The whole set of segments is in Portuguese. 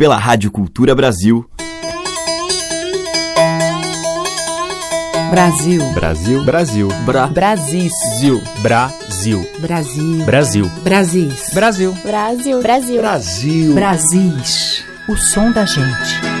pela Rádio Cultura Brasil. Brasil. Brasil. Brasil. Bra. Brasil. Brasil. Brasil. Brasil. Brasil. Brasil. Brasil. Brasil. Brasil. Brasis. O som da gente.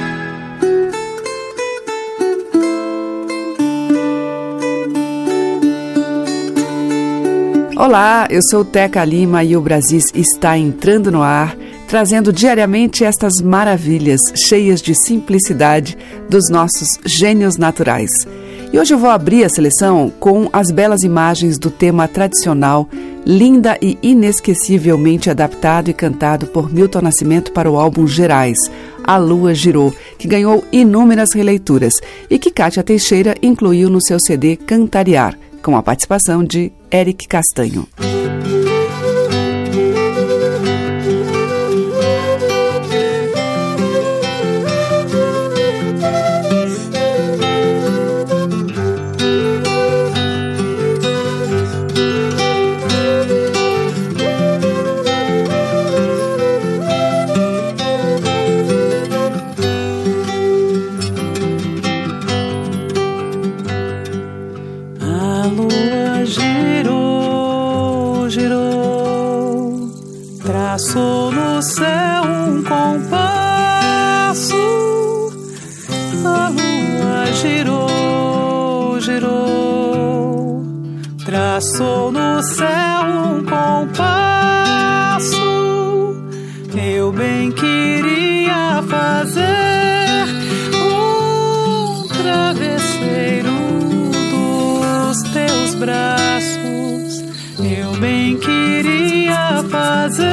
Olá, eu sou Teca Lima e o Brasis está entrando no ar, trazendo diariamente estas maravilhas cheias de simplicidade dos nossos gênios naturais. E hoje eu vou abrir a seleção com as belas imagens do tema tradicional, linda e inesquecivelmente adaptado e cantado por Milton Nascimento para o álbum Gerais, A Lua Girou, que ganhou inúmeras releituras e que Kátia Teixeira incluiu no seu CD Cantariar, com a participação de Eric Castanho. Braços. Eu bem queria fazer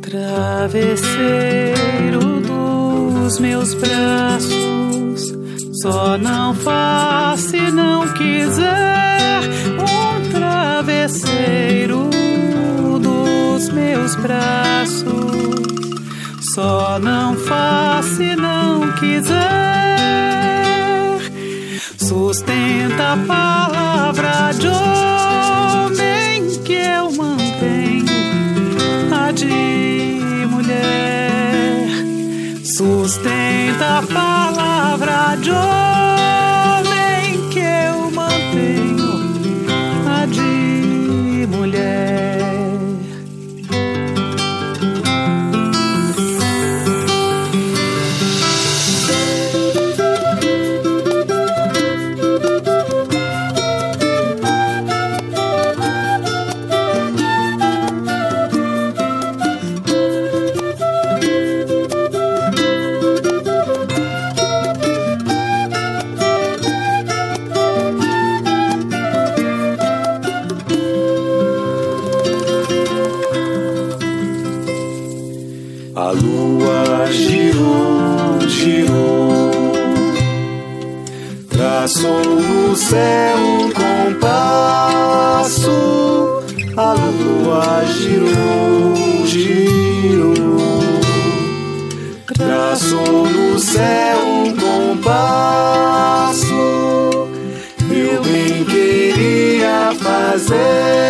travesseiro dos meus braços. Só não faço se não quiser um travesseiro dos meus braços. Só não faço se não quiser. Sustenta a palavra de homem que eu mantenho, a de mulher. Sustenta a palavra de homem no céu um compasso. A lua girou, girou, traçou no céu um compasso. Eu bem queria fazer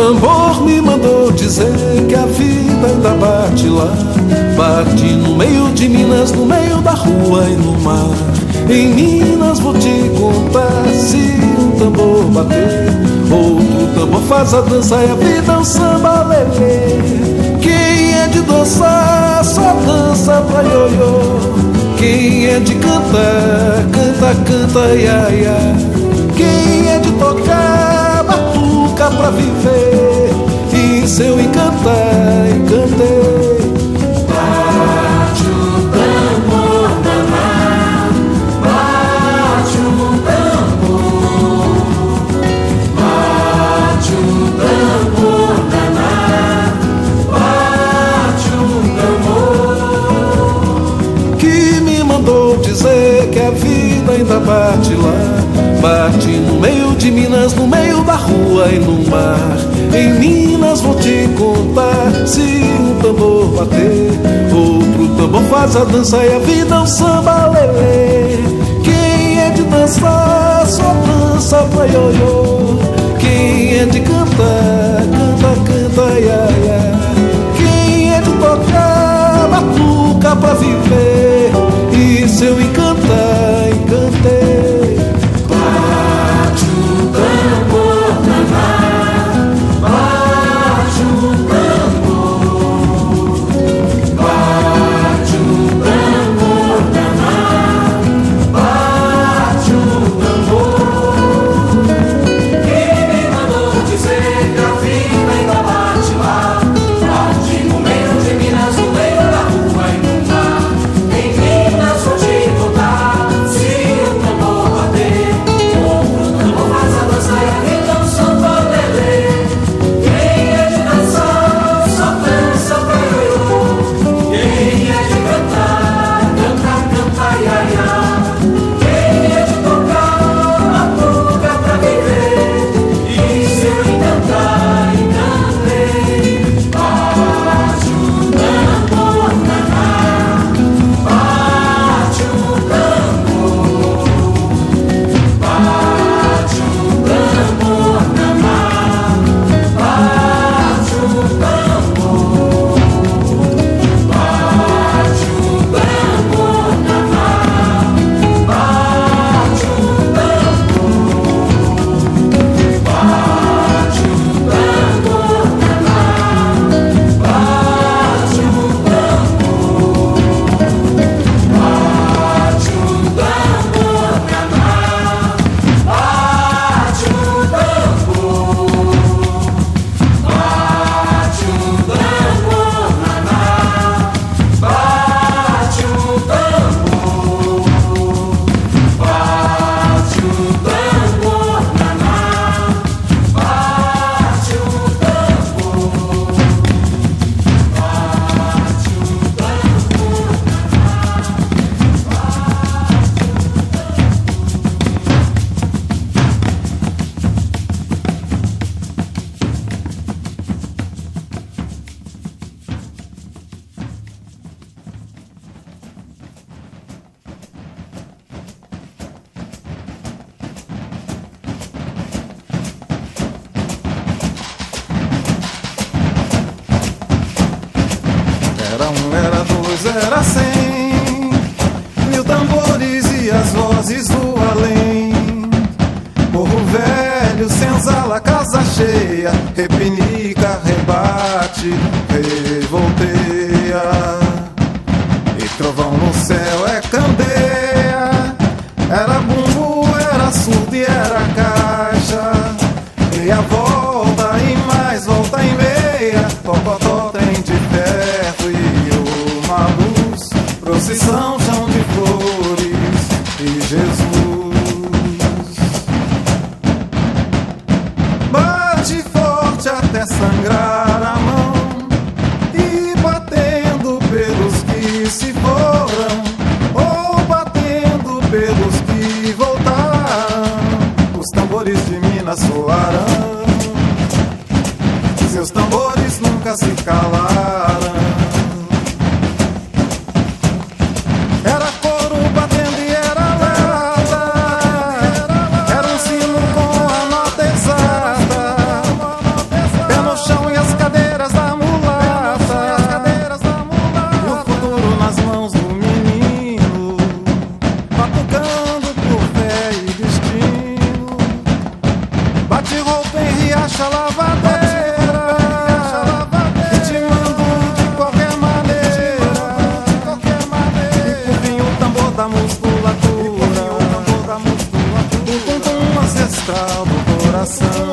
tambor me mandou dizer que a vida ainda bate lá. Bate no meio de Minas, no meio da rua e no mar. Em Minas vou te contar se um tambor bater. Outro tambor faz a dança e a vida é um samba lelê. Quem é de dançar só dança pra ioiô. Quem é de cantar, canta, canta, ia, ia. Quem é de tocar, batuca pra viver. E seu encantar, encantei. Bate o tambor na bate o tambor, bate o tambor na bate o tambor. Que me mandou dizer que a vida ainda bate lá. Bate no meio de Minas, no meio da rua e no mar. Em Minas vou te contar se um tambor bater. Outro tambor faz a dança e a vida é um samba lelê. Quem é de dançar só dança pra ioiô. Quem é de cantar, canta, canta, ia, ia. Quem é de tocar, batuca pra viver. E seu encantar, Era dois, era cem Mil tambores e as vozes do além. Morro velho, senzala, casa cheia. Repinica, rebate, astral do coração.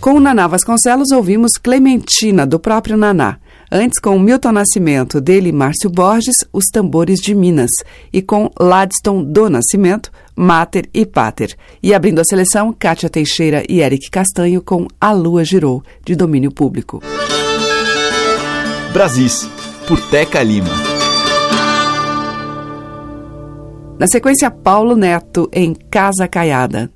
Com o Naná Vasconcelos, ouvimos Clementina, do próprio Naná. Antes, com Milton Nascimento, dele Márcio Borges, Os Tambores de Minas. E com Ladston do Nascimento, Mater e Pater. E abrindo a seleção, Kátia Teixeira e Eric Castanho com A Lua Girou, de domínio público. Brasis, por Teca Lima. Na sequência, Paulo Neto em Casa Caiada.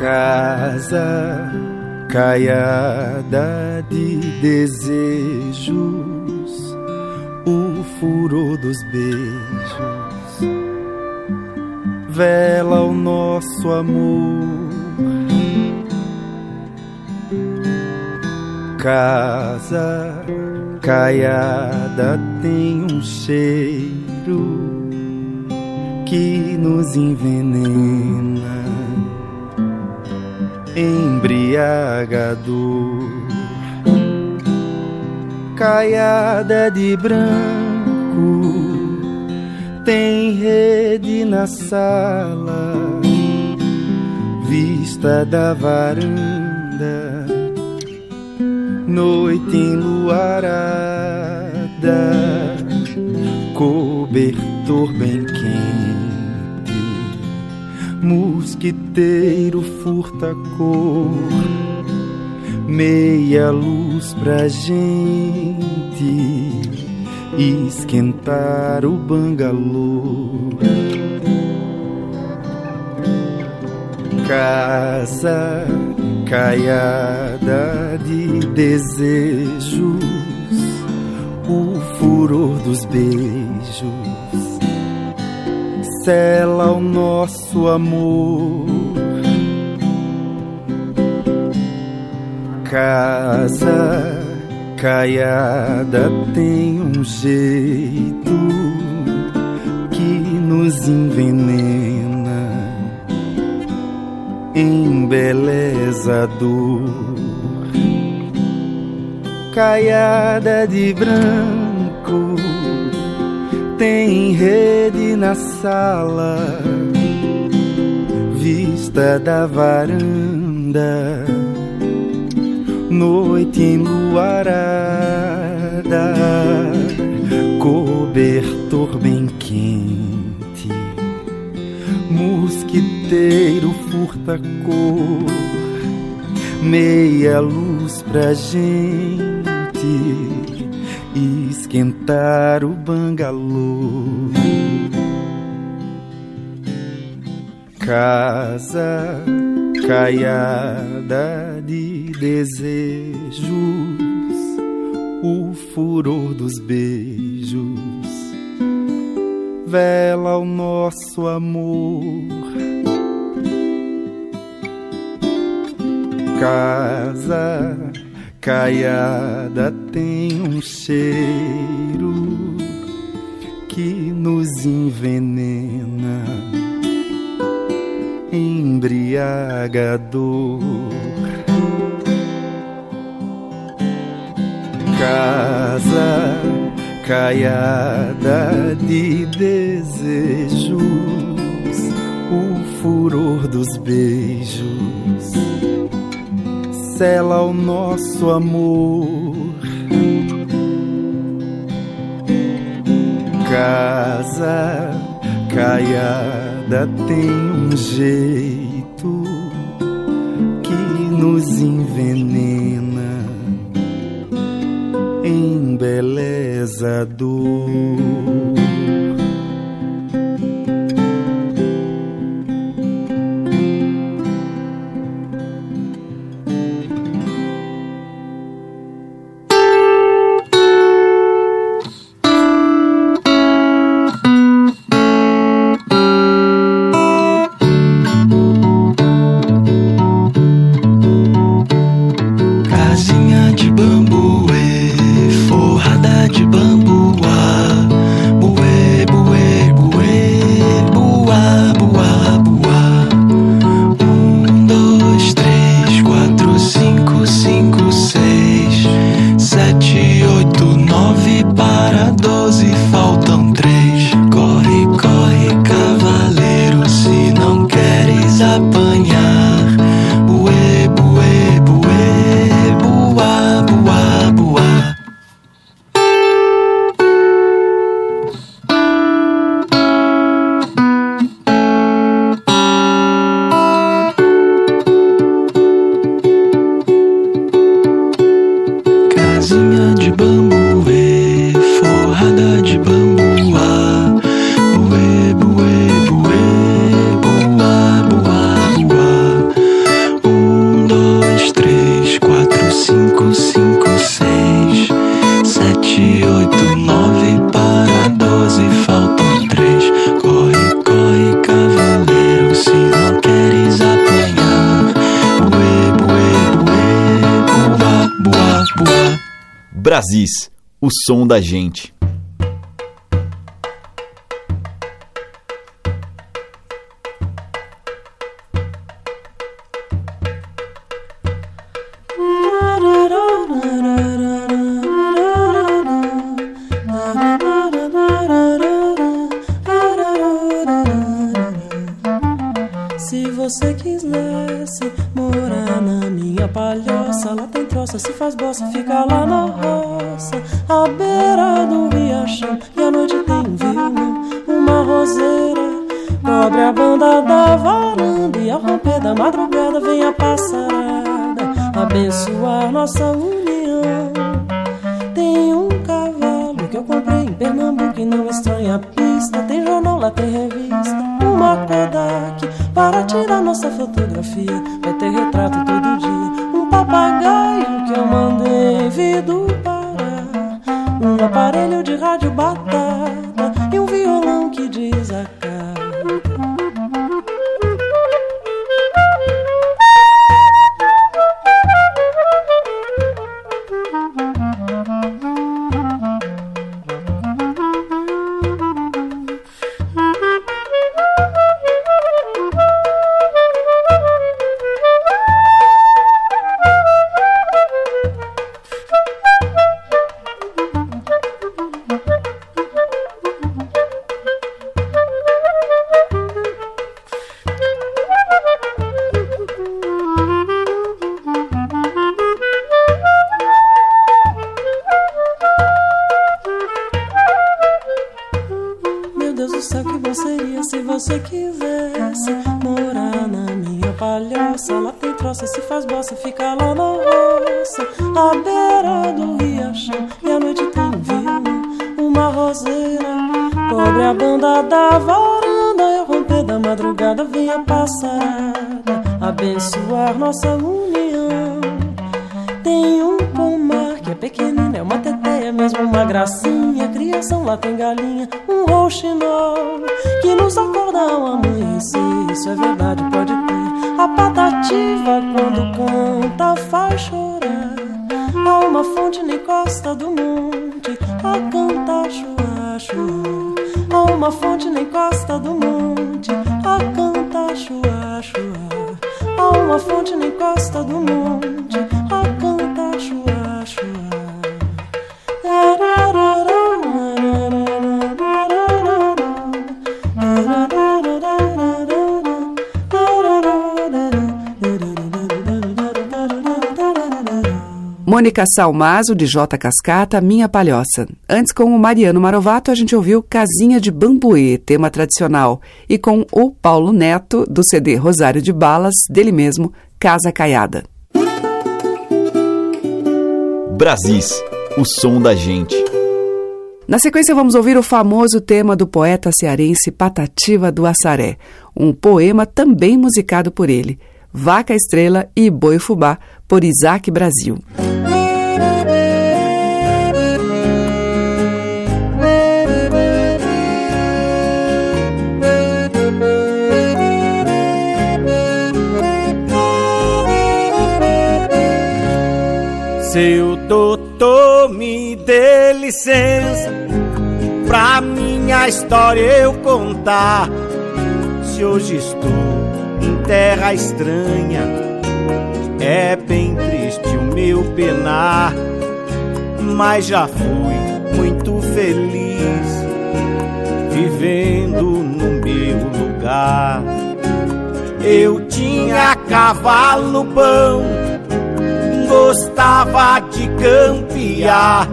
casa caiada de desejos, o furor dos beijos vela o nosso amor. Casa caiada tem um cheiro que nos envenena embriagador. Caiada de branco, tem rede na sala, vista da varanda, noite enluarada, cobertor bem quente mosquiteiro furta cor meia luz pra gente esquentar o bangalô. Casa caiada de desejos, o furor dos beijos sela o nosso amor casa caiada tem um jeito que nos envenena, embeleza a dor. Caiada de branco tem rede na sala, vista da varanda noite enluarada, cobertor bem quente, mosquiteiro furta cor, meia luz pra gente esquentar o bangalô. Casa caiada de desejos, o furor dos beijos vela o nosso amor. Casa caiada tem um cheiro que nos envenena embriagador. Casa caiada de desejos, o furor dos beijos sela o nosso amor. Casa caiada tem um jeito que nos envenena, embeleza o som da gente. Mônica Salmazo, de J. Cascata, Minha Palhoça. Antes, com o Mariano Marovato, a gente ouviu Casinha de Bambuê, tema tradicional. E com o Paulo Neto, do CD Rosário de Balas, dele mesmo, Casa Caiada. Brasis, o som da gente. Na sequência, vamos ouvir o famoso tema do poeta cearense Patativa do Assaré, um poema também musicado por ele. Vaca Estrela e Boi Fubá, por Isaac Brasil. Seu doutor, me dê licença pra minha história eu contar. Se hoje estou em terra estranha, é bem triste o meu penar, mas já fui muito feliz vivendo no meu lugar. Eu tinha cavalo bom gostava de campear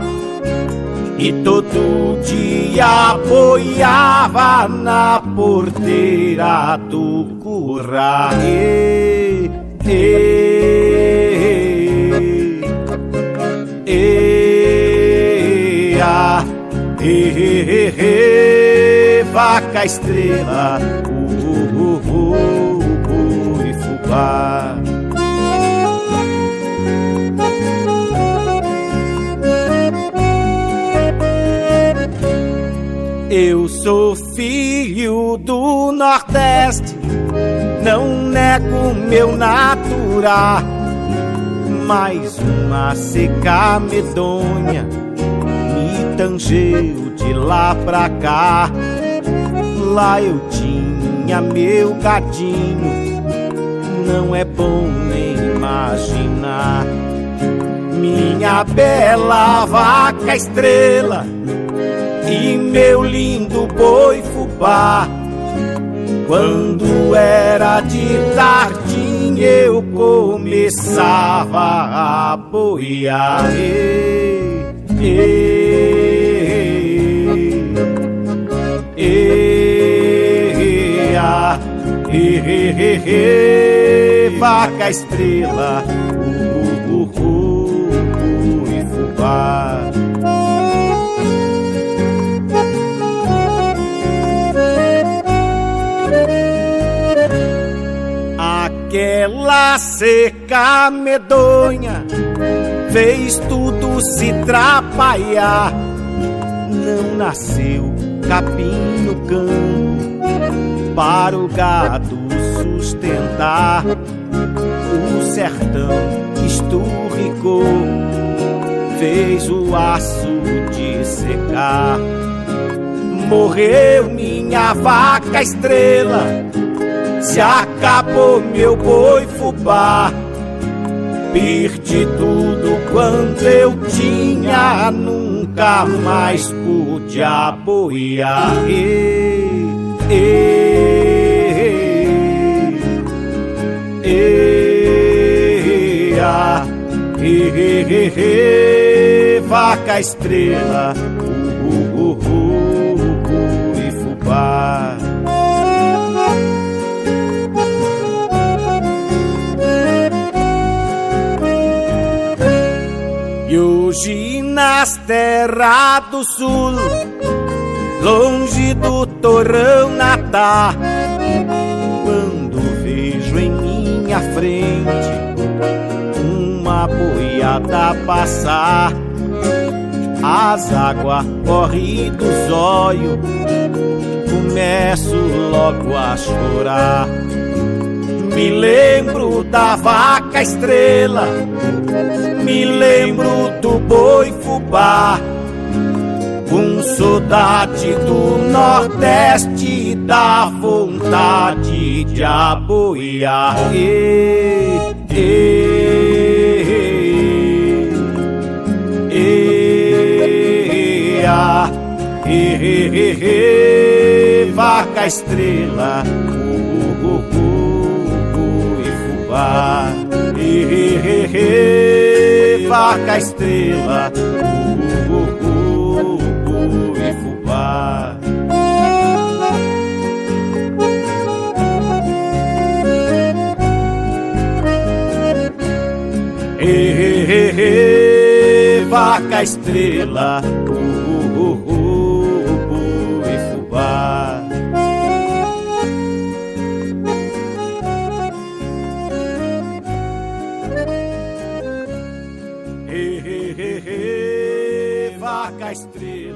e todo dia boiava na porteira do curral. E, e, e, a, e, e, e, vaca estrela, uh, uh, uh, uh, e fubá. Eu sou filho do Nordeste, não nego meu Mais uma seca medonha me tangeu de lá pra cá. Lá eu tinha meu gadinho, não é bom nem imaginar. Minha bela vaca estrela e meu lindo boi fubá. Quando era de tardinha eu começava a boiar. Ei, ei, ei, ei, ei, ei, ei, vaca estrela, uh, uh, uh, uh, e fubá. Aquela seca medonha fez tudo se trapalhar. Não nasceu capim no campo para o gado sustentar. O sertão esturricou, fez o aço de secar. Morreu minha vaca estrela, se acabou meu boi fubá. Perdi tudo quanto eu tinha, nunca mais pude apoiar. Ei, ei, ei, ah, ei, ei, ei, ei, hoje nas terras do sul, longe do torrão natar, quando vejo em minha frente uma boiada passar, as águas correm dos olhos, começo logo a chorar. Me lembro da vaca estrela, me lembro do boi fubá, com saudade do Nordeste, da vontade de aboiar. Ei, ei, ah, ei, ei, ei, ei, vaca estrela, uh, uh, e fubá. Ei, ei, ei, ei, vaca estrela, uh, uh, e fubá. Ei, ei, ei, ei, vaca estrela, uh, vaca estrela,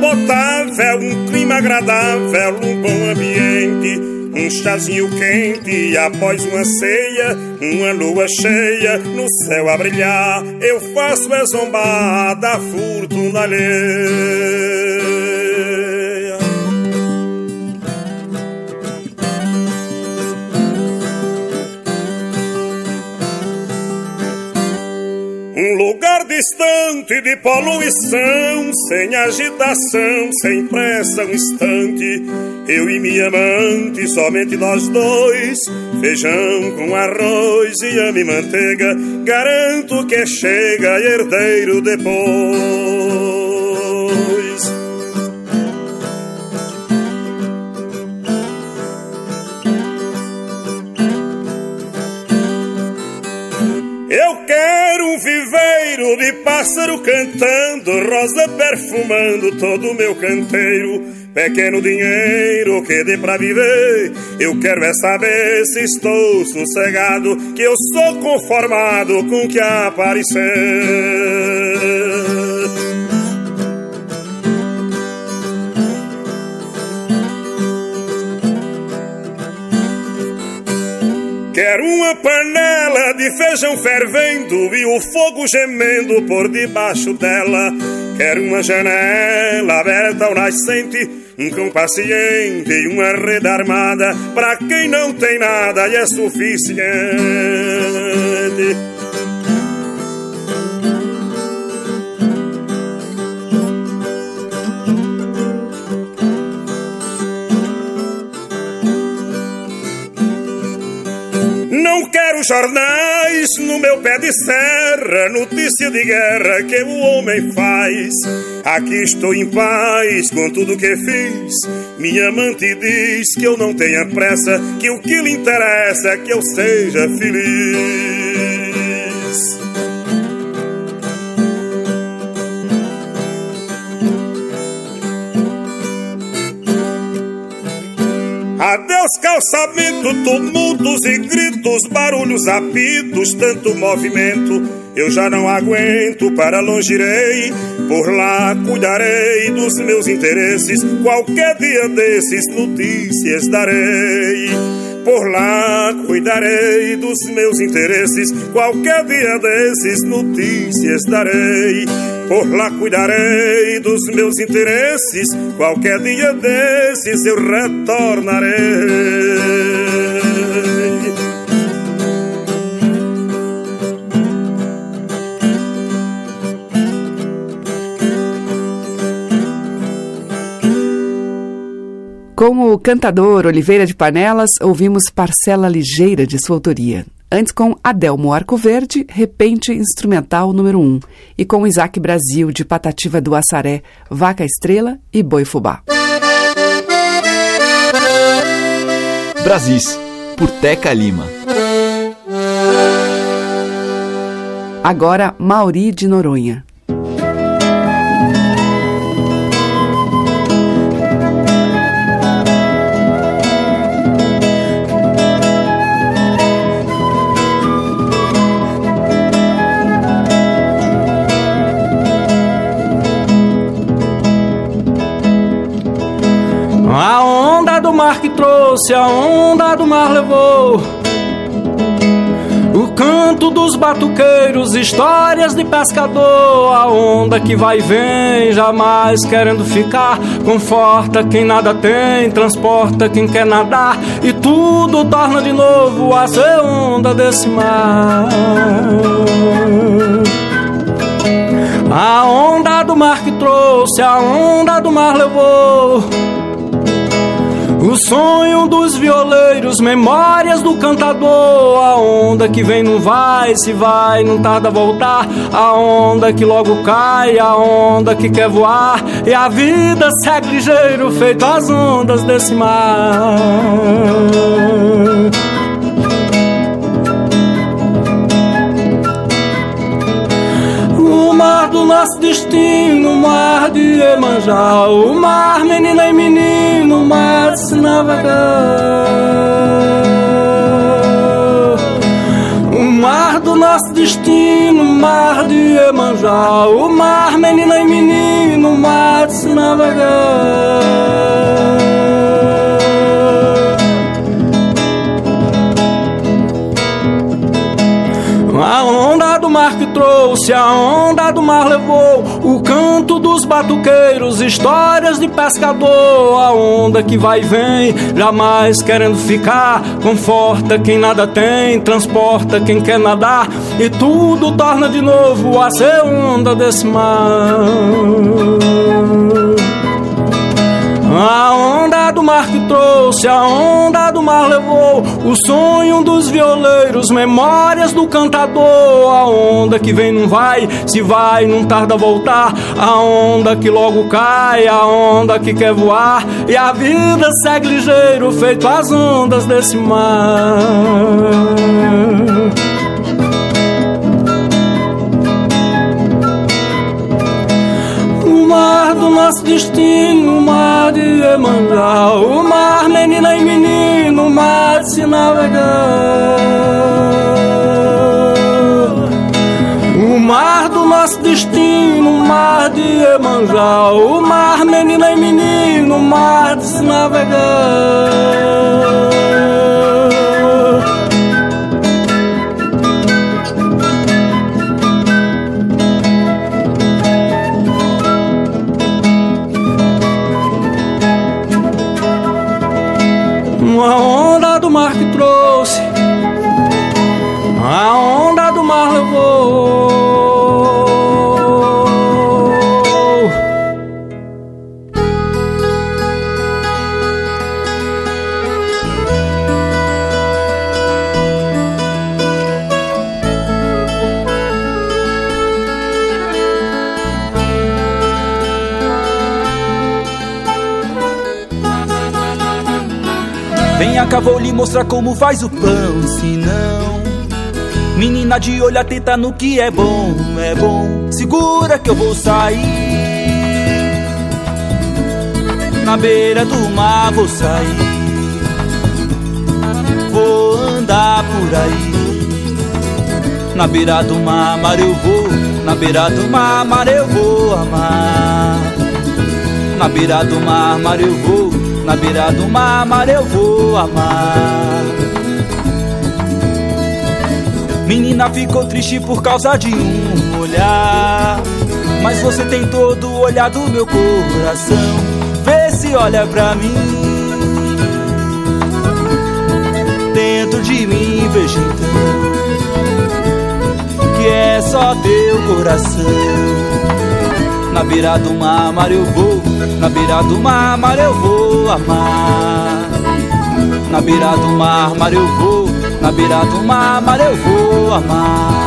potável, um clima agradável, um bom ambiente, um chazinho quente após uma ceia, uma lua cheia no céu a brilhar, eu faço a zombar da fortuna alheia. Um lugar distante de poluição, sem agitação, sem pressa, um instante. Eu e minha amante, somente nós dois. Feijão com arroz e ame manteiga. Garanto que chega herdeiro depois. Pássaro cantando, rosa perfumando todo o meu canteiro. Pequeno dinheiro que dê pra viver, eu quero é saber se estou sossegado, que eu sou conformado com o que aparecer. Quero uma panela de feijão fervendo e o fogo gemendo por debaixo dela. Quero uma janela aberta ao nascente, um cão paciente e uma rede armada. Pra quem não tem nada e é suficiente. Jornais no meu pé de serra, notícia de guerra que o homem faz. Aqui estou em paz com tudo que fiz. Minha amante diz que eu não tenha pressa, que o que lhe interessa é que eu seja feliz. Calçamento, tumultos e gritos, barulhos, apitos, tanto movimento. Eu já não aguento, para longe irei, por lá cuidarei dos meus interesses. Qualquer dia desses notícias darei. Por lá cuidarei dos meus interesses. Qualquer dia desses notícias darei. Por lá cuidarei dos meus interesses. Qualquer dia desses eu retornarei. Com o cantador Oliveira de Panelas, ouvimos Parcela Ligeira de sua autoria. Antes com Adelmo Arco Verde, Repente Instrumental número 1. E com Isaac Brasil, de Patativa do Assaré, Vaca Estrela e Boi Fubá. Brasis, por Teca Lima. Agora, Mauri de Noronha. A onda do mar que trouxe, a onda do mar levou. O canto dos batuqueiros, histórias de pescador. A onda que vai e vem, jamais querendo ficar. Conforta quem nada tem, transporta quem quer nadar. E tudo torna de novo a ser onda desse mar. A onda do mar que trouxe, a onda do mar levou. O sonho dos violeiros, memórias do cantador. A onda que vem não vai, se vai, não tarda a voltar. A onda que logo cai, a onda que quer voar. E a vida segue ligeiro, feito as ondas desse mar. O mar do nosso destino, o mar de Emanjá, o mar menina e menino, o mar se navegar. O mar do nosso destino, o mar de Emanjá, o mar menina e menino, o mar navegar. Mar que trouxe, a onda do mar levou o canto dos batuqueiros, histórias de pescador. A onda que vai e vem, jamais querendo ficar, conforta quem nada tem, transporta quem quer nadar e tudo torna de novo a ser onda desse mar. A onda do mar que trouxe, a onda do mar levou o sonho dos violeiros, memórias do cantador. A onda que vem não vai, se vai não tarda voltar. A onda que logo cai, a onda que quer voar. E a vida segue ligeiro, feito as ondas desse mar. Mar do nosso destino, o mar de Emanjá, o mar menina e menino, o mar de se navegar. O mar do nosso destino, o mar de Emanjá, o mar menina e menino, o mar de se navegar. Mostrar como faz o pão, se não. Menina de olho atenta no que é bom, é bom. Segura que eu vou sair. Na beira do mar vou sair. Vou andar por aí. Na beira do mar, mar eu vou. Na beira do mar, mar eu vou amar. Na beira do mar, mar eu vou na beira do mar, mar eu vou amar. Menina ficou triste por causa de um olhar. Mas você tem todo o olhar do meu coração. Vê se olha pra mim. Dentro de mim vejo então que é só teu coração. Na beira do mar, mar eu vou Na beira do mar, mar eu vou amar Na beira do mar, mar eu vou. Na beira do mar, mar eu vou amar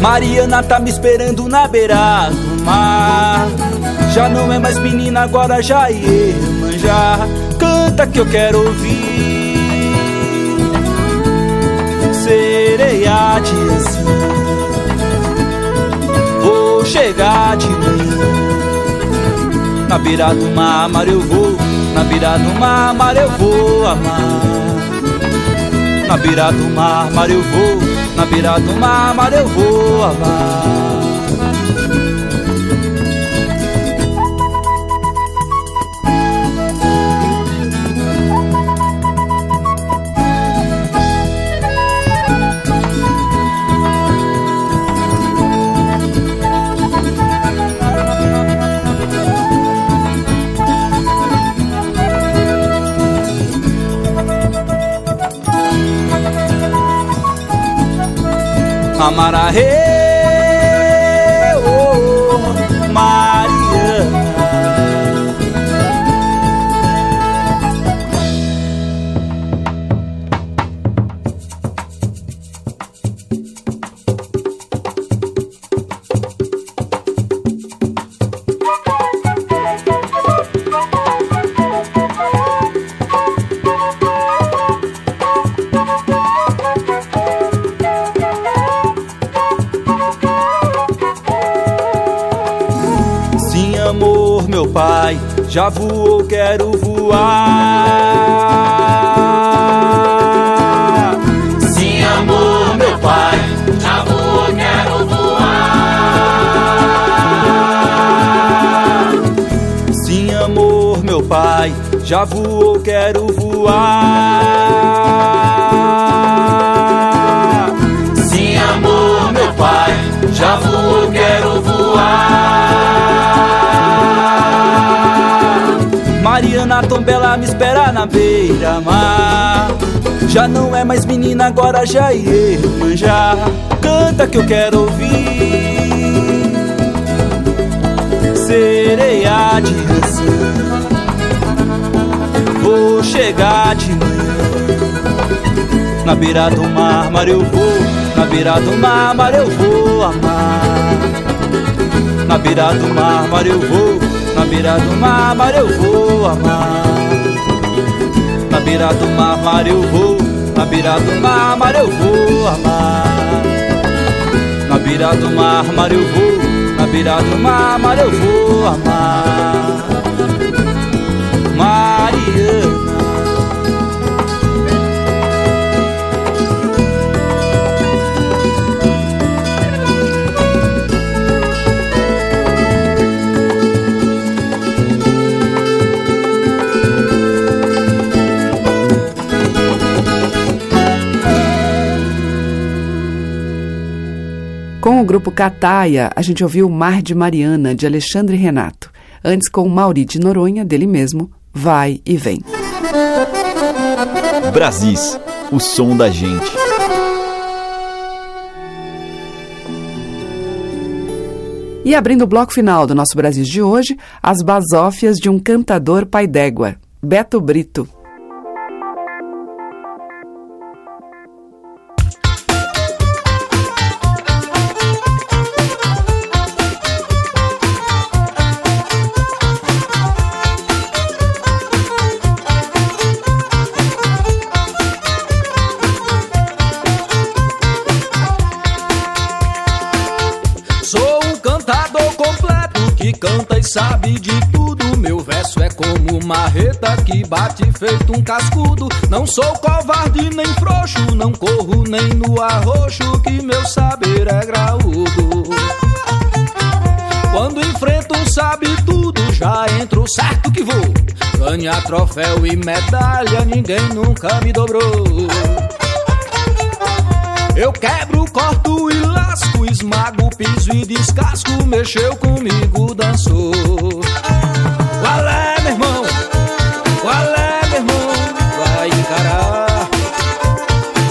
Mariana tá me esperando na beira do mar. Já não é mais menina, agora já é já Canta que eu quero ouvir. Sereia de anção chegar de manhã. Na beira do mar, mar eu vou, na beira do mar, mar eu vou amar. Na beira do mar, mar eu vou, na beira do mar, mar eu vou amar. amará Já voou, quero voar. Sim, amor, meu pai. Já voou, quero voar. Sim, amor, meu pai. Já voou, quero voar. Sim, amor, meu pai. Já voou, quero voar. Mariana Tombela me espera na beira-mar. Já não é mais menina, agora já é irmã já. Canta que eu quero ouvir. Sereia de rançã. Vou chegar de manhã. Na beira do mar, mar eu vou. Na beira do mar, mar eu vou amar. Na beira do mar, mar eu vou. Na beira do mar, mar eu vou amar. Na beira do mar, mar eu vou. Na beira do mar, mar eu vou amar. Na beira do mar, mar eu vou. Na beira do mar, mar eu vou amar. Mariana. Grupo Cataia, a gente ouviu Mar de Mariana, de Alexandre Renato. Antes, com Mauri de Noronha, dele mesmo, Vai e Vem. Brasis, o som da gente. E abrindo o bloco final do nosso Brasil de hoje, as basófias de um cantador pai d'égua, Beto Brito. Sabe de tudo. Meu verso é como marreta que bate feito um cascudo. Não sou covarde nem frouxo, não corro nem no arroxo, que meu saber é graúdo. Quando enfrento sabe tudo, já entro certo que vou. Ganhar troféu e medalha, ninguém nunca me dobrou. Eu quebro, corto e lasco, esmago, piso e descasco. Mexeu comigo, dançou. Qual é, meu irmão? Qual é, meu irmão? Vai encarar.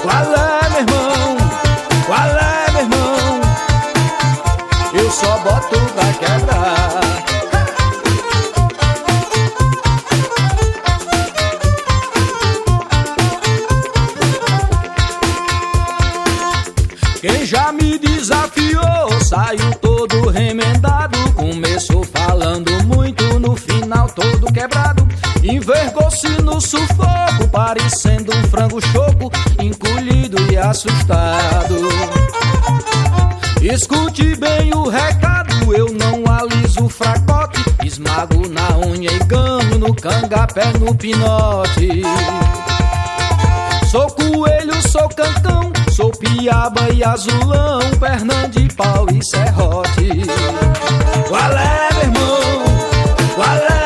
Qual é, meu irmão? Qual é, meu irmão? Eu só boto desafiou saiu todo remendado. Começou falando muito, no final todo quebrado. Envergou-se no sufoco, parecendo um frango choco, encolhido e assustado. Escute bem o recado, eu não aliso o fracote. Esmago na unha e ganho no cangapé, no pinote. Sou coelho, sou cancão, sou piaba e azulão, perna de pau e serrote. Qual é, meu irmão? Qual é,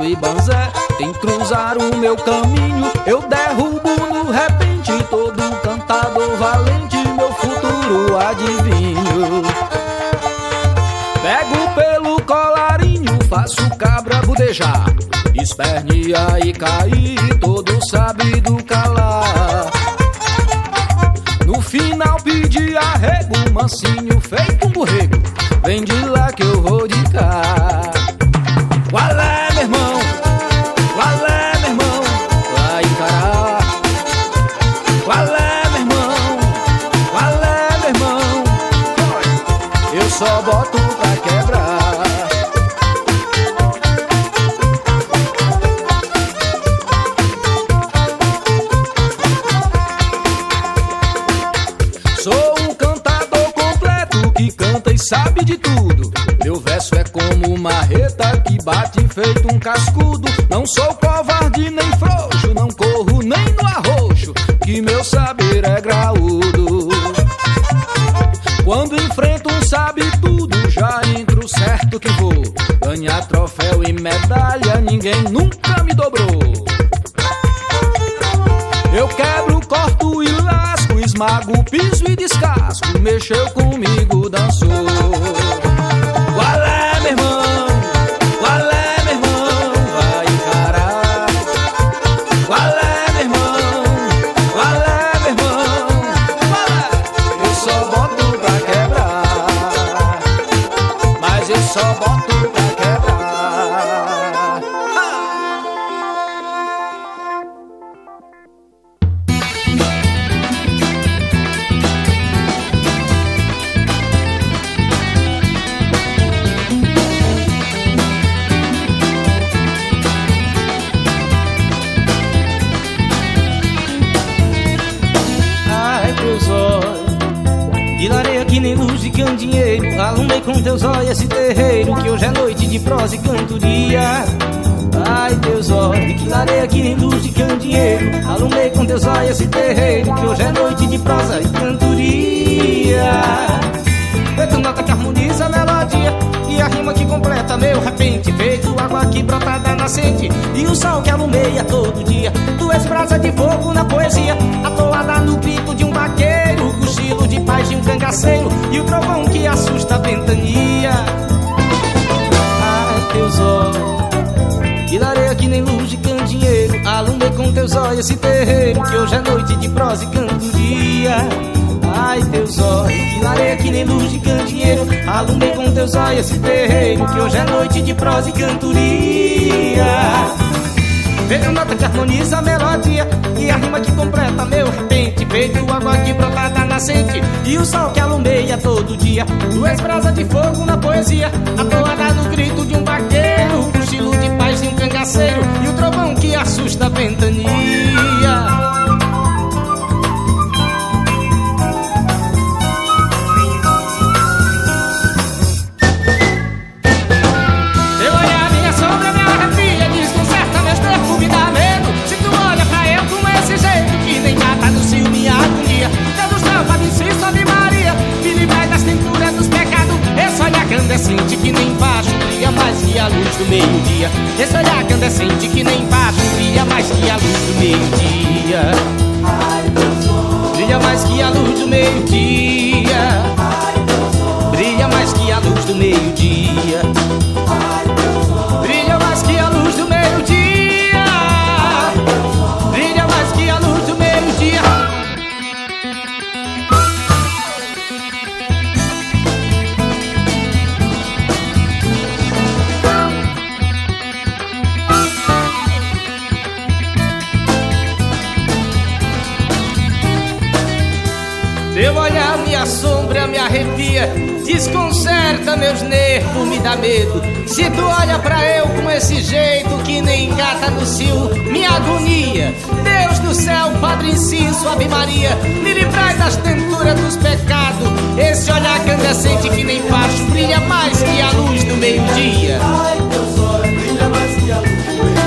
tonto e banzé Quem cruzar o meu caminho. Eu derrubo no repente Todo cantador valente Meu futuro adivinho. Pego pelo colarinho Faço cabra budejar. Espernear e cair Todo sabido calar. No final pedi arrego, mansinho feito um borrego. Vem de lá cascudo. Não sou covarde nem frouxo, não corro nem no arroxo, que meu saber é graúdo. Quando enfrento um sabe tudo, já entro certo que vou ganhar troféu e medalha, ninguém nunca me dobrou. Eu quebro, corto e lasco, esmago, piso e descasco. Mexeu comigo, E o sol que alumeia todo dia. Tu és brasa de fogo na poesia. Atoada no grito de um vaqueiro. O cochilo de paz de um cangaceiro. E o trovão que assusta a ventania. Ai, teus olhos. Que lareia que nem luz de candeeiro. Alumei com teus olhos esse terreiro. Que hoje é noite de prosa e cantoria. Ai, teus olhos. Que lareia que nem luz de candeeiro. Alumei com teus olhos esse terreiro. Que hoje é noite de prosa e cantoria Veio nota que harmoniza a melodia E a rima que completa meu repente. Feito água que brota da nascente E o sol que alumeia todo dia. Tu és brasa de fogo na poesia Atoada no grito de um vaqueiro. O cochilo de paz de um cangaceiro E o trovão que assusta a ventania Esse olhar candescente que nem baixo Brilha mais que a luz do meio-dia. Esse olhar candescente que nem baixo Brilha mais que a luz do meio-dia. Brilha mais que a luz do meio-dia. Brilha mais que a luz do meio-dia. Brilha mais que a luz do meio-dia Teu olhar me assombra, me arrepia Desconcerta meus nervos, me dá medo. Se tu olha pra eu com esse jeito Que nem gata no cio, minha agonia. Deus do céu, Padre Inciso, Ave Maria Me livrai das tenturas dos pecados. Esse olhar candescente que nem baixo Brilha mais que a luz do meio-dia. Ai, teus olhos, brilha mais que a luz do meio-dia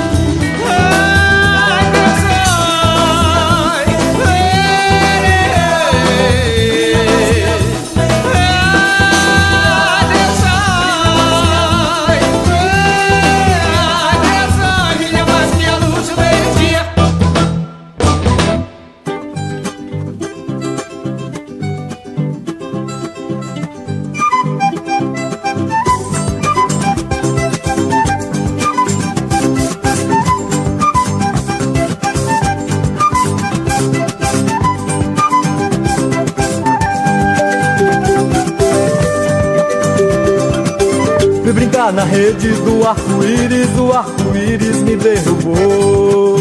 do arco-íris, o arco-íris me derrubou.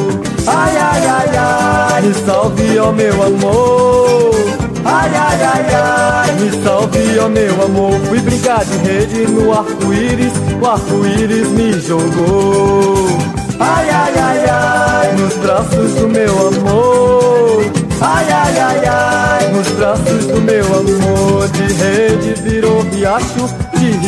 Ai, ai, ai, ai, me salve, ó meu amor. Ai, ai, ai, ai, me salve, ó meu amor. Fui brincar de rede no arco-íris, o arco-íris me jogou. Ai, ai, ai, ai, nos braços do meu amor. Ai, ai, ai, ai, nos braços do meu amor. de rede virou riacho,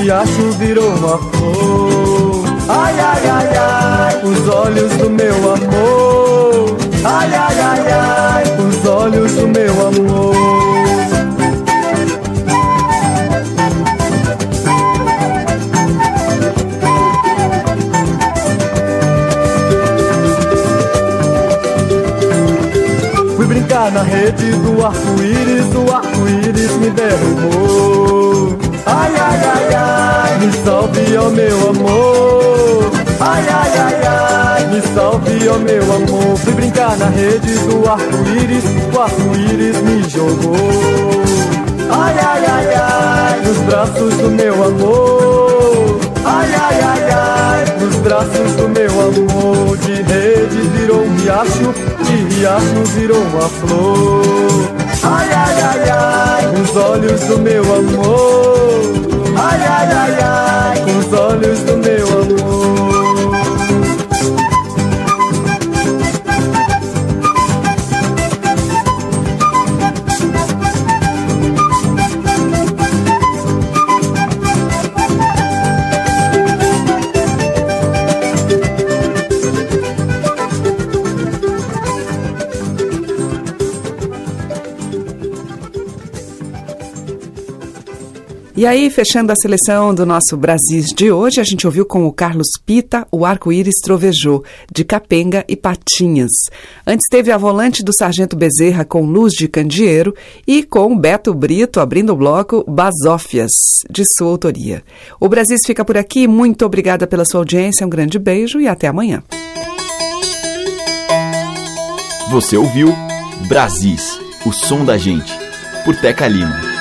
riacho virou uma flor. Ai, ai, ai, ai, os olhos do meu amor. Ai, ai, ai, ai, os olhos do meu amor. na rede do arco-íris, o arco-íris me derrubou. Salve, ó meu amor. Ai, ai, ai, ai, me salve, ó meu amor. Fui brincar na rede do arco-íris, o arco-íris me jogou. Ai, ai, ai, ai, nos braços do meu amor. Ai, ai, ai, ai, nos braços do meu amor. De rede virou um riacho, de riacho virou uma flor. Ai, ai, ai, ai, os olhos do meu amor. Ai, ai, ai, ai, os E aí, fechando a seleção do nosso Brasis de hoje, a gente ouviu com o Carlos Pita o Arco-Íris Trovejou, de Capenga e Patinhas. Antes teve a volante do Sargento Bezerra com Luz de Candeeiro e com Beto Brito abrindo o bloco Basófias, de sua autoria. O Brasis fica por aqui, muito obrigada pela sua audiência, um grande beijo e até amanhã. Você ouviu Brasis, o som da gente, por Teca Lima.